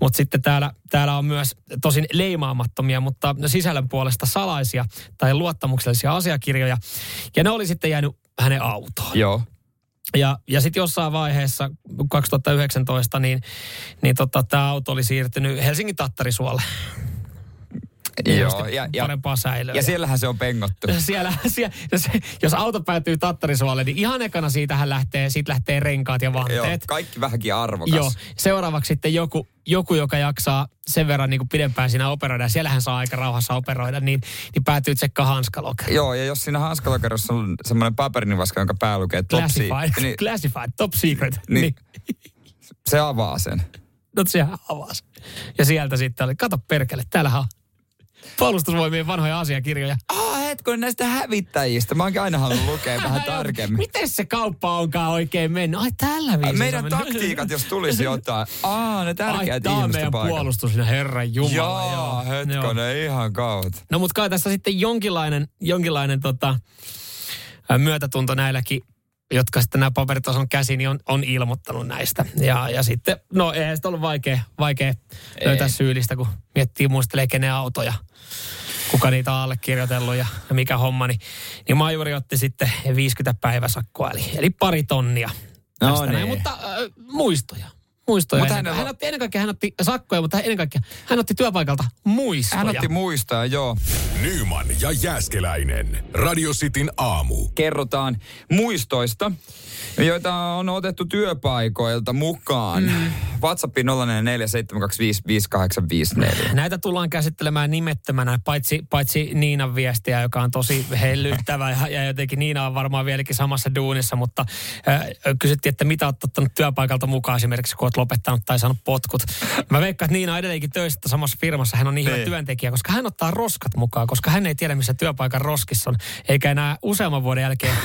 mutta sitten täällä, täällä on myös tosin leimaamattomia, mutta sisällön puolesta salaisia tai luottamuksellisia asiakirjoja. Ja ne oli sitten jäänyt hänen autoon. Joo, Ja, ja sitten jossain vaiheessa 2019, niin, niin tota, tämä auto oli siirtynyt Helsingin Tattarisuolle. Joo, ja, ja, parempaa säilöä. ja siellähän se on pengottu. siellä, siellä se, jos auto päätyy tattarisuolle, niin ihan ekana siitähän lähtee, siitä lähtee renkaat ja Joo, vanteet. kaikki vähänkin arvokas. Joo, seuraavaksi sitten joku, joku, joka jaksaa sen verran niin kuin pidempään siinä operoida, ja siellähän saa aika rauhassa operoida, niin, niin päätyy tsekkaa hanskalokeri. Joo, ja jos siinä hanskalokerossa on semmoinen paperinvaska, jonka pää lukee top Classified, secret, niin, classified, top secret. Niin. Niin. se avaa sen. No sehän avasi. Ja sieltä sitten oli, kato perkele, täällähän on puolustusvoimien vanhoja asiakirjoja. Ah, hetkonen näistä hävittäjistä. Mä oonkin aina halunnut lukea vähän tarkemmin. Miten se kauppa onkaan oikein mennyt? Ai tällä viisiin. Meidän taktiikat, jos tulisi jotain. Aa, ne Ai, tärkeät on ihmisten meidän paikalla. puolustus, herran jumala. Joo, Joo, hetkonen, ihan kautta. No mutta kai tässä sitten jonkinlainen, jonkinlainen tota, myötätunto näilläkin, jotka sitten nämä paperit on käsiin, niin on, on ilmoittanut näistä. Ja, ja sitten, no eihän sitä ollut vaikea, vaikea löytää syyllistä, kun miettii, muistelee kenen autoja, kuka niitä on allekirjoitellut ja, ja mikä homma. Niin, niin Majuri otti sitten 50 päiväsakkoa, eli, eli pari tonnia. No tästä näin. niin. Mutta äh, muistoja. Muistoja. Mutta Ennen, hänellä- hän otti ennen kaikkea hän otti sakkoja, mutta ennen kaikkea hän otti työpaikalta muistoja. Hän otti muistaa, joo. Nyman ja Jääskeläinen. Radio Cityn aamu. Kerrotaan muistoista, joita on otettu työpaikoilta mukaan. Mm. WhatsApp 0447255854. Näitä tullaan käsittelemään nimettömänä, paitsi, paitsi Niinan viestiä, joka on tosi hellyttävä ja, ja jotenkin Niina on varmaan vieläkin samassa duunissa, mutta äh, kysyttiin, että mitä olet ottanut työpaikalta mukaan esimerkiksi, kun olet lopettanut tai saanut potkut. Mä veikkaan, että Niina on edelleenkin töissä samassa firmassa, hän on niin hyvä Niin. työntekijä, koska hän ottaa roskat mukaan, koska hän ei tiedä, missä työpaikan roskissa on, eikä enää useamman vuoden jälkeen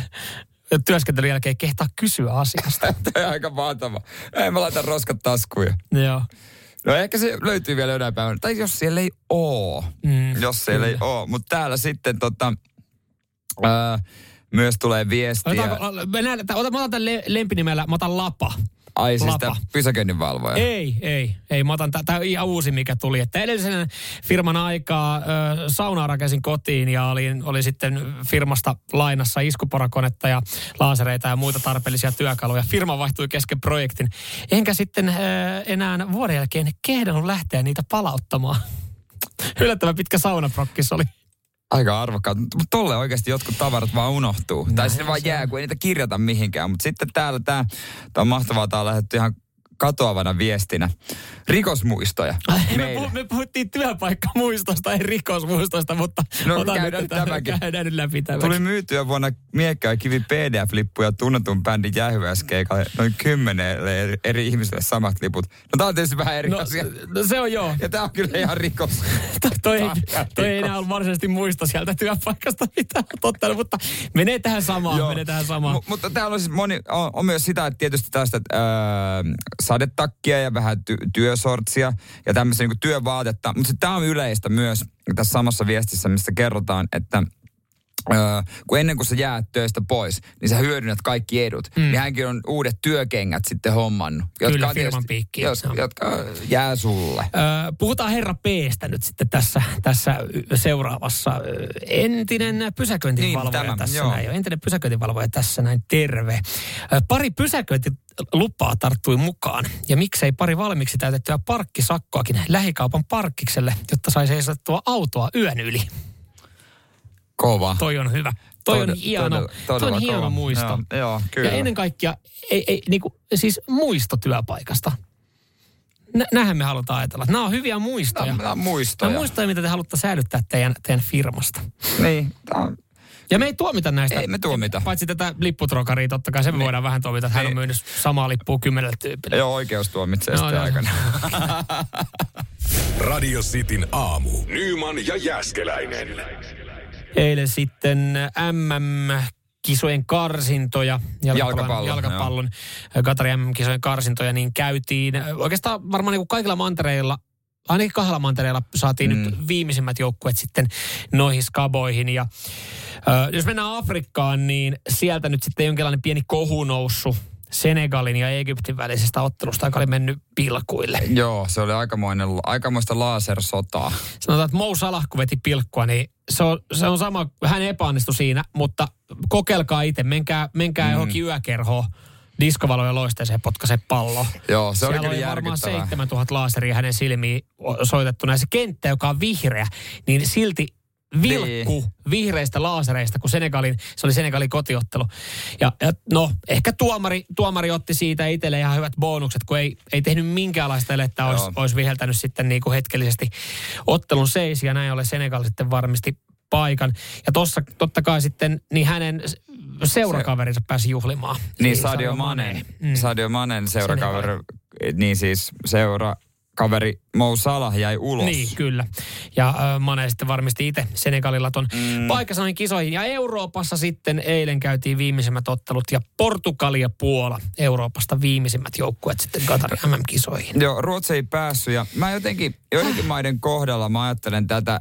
työskentelyn jälkeen kehtaa kysyä asiasta. Tämä on aika mahtava. Ei mä laitan roskat taskuja. Joo. No ehkä se löytyy vielä jonain päivänä. Tai jos siellä ei oo. Mm, jos siellä ei oo. Mutta täällä sitten tota, ää, myös tulee viestiä. Otetaanko, mä, näen, otan, mä otan tämän le- lempinimellä, mä otan Lapa. Ai siis Lapa. pysäköinninvalvoja. Ei, ei, ei. Mä otan, tämä ihan uusi, mikä tuli. Että edellisen firman aikaa ö, saunaa rakensin kotiin ja olin, oli sitten firmasta lainassa iskuporakonetta ja laasereita ja muita tarpeellisia työkaluja. Firma vaihtui kesken projektin. Enkä sitten ö, enää vuoden jälkeen kehdannut lähteä niitä palauttamaan. Yllättävän pitkä saunaprokkis oli. Aika arvokkaat. Mutta tolle oikeasti jotkut tavarat vaan unohtuu. No, tai sinne vaan jää, kun ei niitä kirjata mihinkään. Mutta sitten täällä tämä on mahtavaa. Tämä on lähdetty ihan katoavana viestinä. Rikosmuistoja. Me, puh- me puhuttiin työpaikkamuistosta, ei rikosmuistosta, mutta No, otan käydään nyt tämäkin. käydään nyt läpi tämäkin. Tuli myytyä vuonna Miekka ja Kivi PDF-lippuja tunnetun bändin jähyäskeikalle noin kymmenelle eri, eri ihmiselle samat liput. No tää on tietysti vähän eri No, asia. no se on joo. Ja tää on kyllä ihan rikos. toi, toi, ei, toi ei enää ole varsinaisesti muista sieltä työpaikasta, mitä on ottanut, mutta menee tähän samaan, Joo. menee tähän samaan. M- mutta täällä on siis moni, on, on myös sitä, että tietysti tästä että, öö, sadetakkia ja vähän ty- työsortsia ja tämmöistä niin työvaatetta. Mutta tämä on yleistä myös tässä samassa viestissä, missä kerrotaan, että Öö, kun ennen kuin sä jäät töistä pois, niin sä hyödynnät kaikki edut. Mm. Niin hänkin on uudet työkengät sitten hommannut. Kyllä, on firman piikkiin. Jos, jotka jää sulle. Ö, puhutaan herra Pstä nyt sitten tässä, tässä seuraavassa. Entinen pysäköintivalvoja Niin, tämä, tässä joo. näin. jo. Entinen pysäköintivalvoja tässä näin, terve. Pari pysäköintilupaa tarttui mukaan. Ja miksei pari valmiiksi täytettyä parkkisakkoakin lähikaupan parkkikselle, jotta sai seisottua autoa yön yli. Kova. Toi on hyvä. Toi on Todella- hieno, todella- toi on hieno kova. muisto. Joo, joo, kyllä. Ja ennen kaikkea, ei, ei, niinku, siis muisto työpaikasta. Nä, nähän me halutaan ajatella. Nämä on hyviä muistoja. Nämä on Nämä muistoja. on muistoja, mitä te haluatte säilyttää teidän, teidän firmasta. Niin, on, Ja me ei tuomita näistä. Ei me tuomita. Paitsi tätä lipputrokaria, totta kai se me voidaan vähän tuomita, että hän on Niin. myynyt samaa lippua kymmenelle tyypille. joo, oikeus tuomitsee No, joo. aikana. Radio Cityn aamu. Nyman ja Jääskeläinen. Eilen sitten MM kisojen karsintoja, Jalkapallon, jalkapallon Katari MM-kisojen karsintoja, niin käytiin oikeastaan varmaan niin kuin kaikilla mantereilla, ainakin kahdella mantereilla saatiin mm. nyt viimeisimmät joukkueet sitten noihin skaboihin. Ja ö, jos mennään Afrikkaan, niin sieltä nyt sitten jonkinlainen pieni kohu noussut Senegalin ja Egyptin välisestä ottelusta, joka oli mennyt pilkuille. Joo, se oli aikamoinen, aikamoista lasersotaa. sanotaan, että Mou Salah, kun veti pilkkua, niin se on, se on sama, hän epäonnistui siinä, mutta kokeilkaa itse, menkää, menkää mm. johonkin yökerhoon, diskovaloja loisteeseen potkaise pallo. Joo, se oli kyllä oli varmaan järkyttävää. 7000 laaseria hänen silmiin soitettuna. Ja se kenttä, joka on vihreä, niin silti vilkku Niin. vihreistä laasereista, kun Senegalin, se oli Senegalin kotiottelu. Ja, ja no, ehkä tuomari, tuomari otti siitä itselle ihan hyvät bonukset, kun ei, ei tehnyt minkäänlaista elettä, olisi, olisi viheltänyt sitten niin kuin hetkellisesti ottelun seisi, ja näin ollen Senegal sitten varmisti paikan. Ja tossa totta kai sitten, niin hänen seurakaverinsa pääsi juhlimaan. Niin Sadio Mane, Mm. Sadio Manen seurakaveri, niin siis seurakaveri Mo Salah jäi ulos. Niin, kyllä. Ja äh, Mane sitten varmisti itse Senegalilla ton mm. noihin kisoihin. Ja Euroopassa sitten eilen käytiin viimeisimmät ottelut. Ja Portugali ja Puola Euroopasta viimeisimmät joukkueet sitten Qatarin MM-kisoihin. Joo, Ruotsi ei päässyt ja mä jotenkin, joidenkin maiden kohdalla mä ajattelen tätä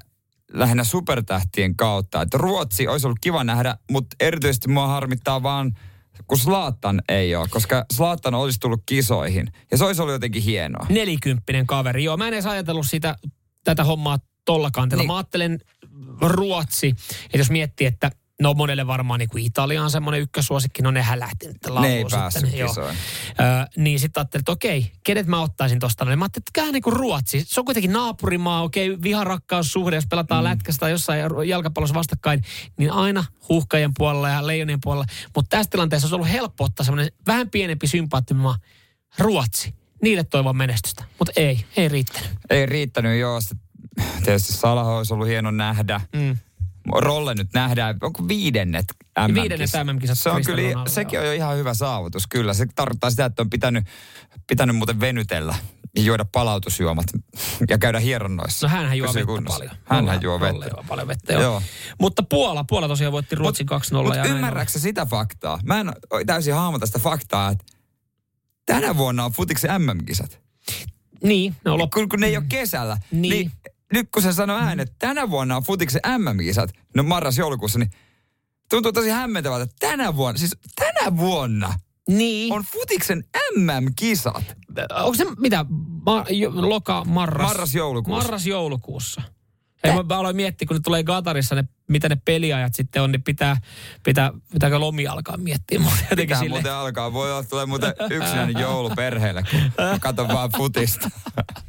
lähinnä supertähtien kautta. Että Ruotsi olisi ollut kiva nähdä, mutta erityisesti mua harmittaa vaan, kun Slaattan ei ole, koska Slaattan olisi tullut kisoihin. Ja se olisi ollut jotenkin hienoa. Nelikymppinen kaveri. Joo, mä en edes ajatellut sitä, tätä hommaa tolla kantilla. Niin. Mä ajattelen Ruotsi, että jos miettii, että no monelle varmaan niin kuin Italia on semmoinen ykkösuosikki, no nehän lähti nyt Ne ei sitten. Joo. Ö, niin sitten ajattelin, että okei, kenet mä ottaisin tosta. Niin mä ajattelin, että kään niin kuin Ruotsi. Se on kuitenkin naapurimaa, okei, viharakkaussuhde, jos pelataan mm. lätkästä tai jossain jalkapallossa vastakkain, niin aina huuhkajien puolella ja leijonien puolella. Mutta tässä tilanteessa olisi ollut helppo ottaa semmoinen vähän pienempi sympaattinen maa, Ruotsi. Niille toivon menestystä, mutta ei, ei riittänyt. Ei riittänyt, joo. Tietysti Salah olisi ollut hieno nähdä. Mm. Rolle nyt nähdään, onko viidennet mm Viidennet MM-kisat Se on kyllä, Ronaldo, sekin on jo ihan hyvä saavutus, kyllä. Se tarkoittaa sitä, että on pitänyt, pitänyt muuten venytellä ja juoda palautusjuomat ja käydä hieronnoissa. No hänhän juo Pysyy vettä kunnossa. paljon. Hänhän Rolle- juo vettä. juo paljon vettä, joo. Joo. Mutta Puola, Puola tosiaan voitti Ruotsin 2-0. Mutta ymmärrätkö sitä faktaa? Mä en täysin hahmota sitä faktaa, että tänä vuonna on futiksen MM-kisat. Niin, ne on loppu. Kun, kun ne ei ole kesällä. Niin. niin nyt kun se sanoo ääneen, että tänä vuonna on futiksen MM-kisat, no marras-joulukuussa, niin tuntuu tosi hämmentävältä, että tänä vuonna, siis tänä vuonna Niin. on futiksen MM-kisat. Onko se mitä? Ma, jo, loka, marras? Marras-joulukuussa. Marras-joulukuussa. Ja mä, aloin miettiä, kun ne tulee Katarissa, ne, mitä ne peliajat sitten on, niin pitää, pitää, pitääkö lomia alkaa miettiä. Pitää sille, muuten alkaa. Voi olla, tulee muuten yksinäinen joulu perheelle, kun katon vaan futista.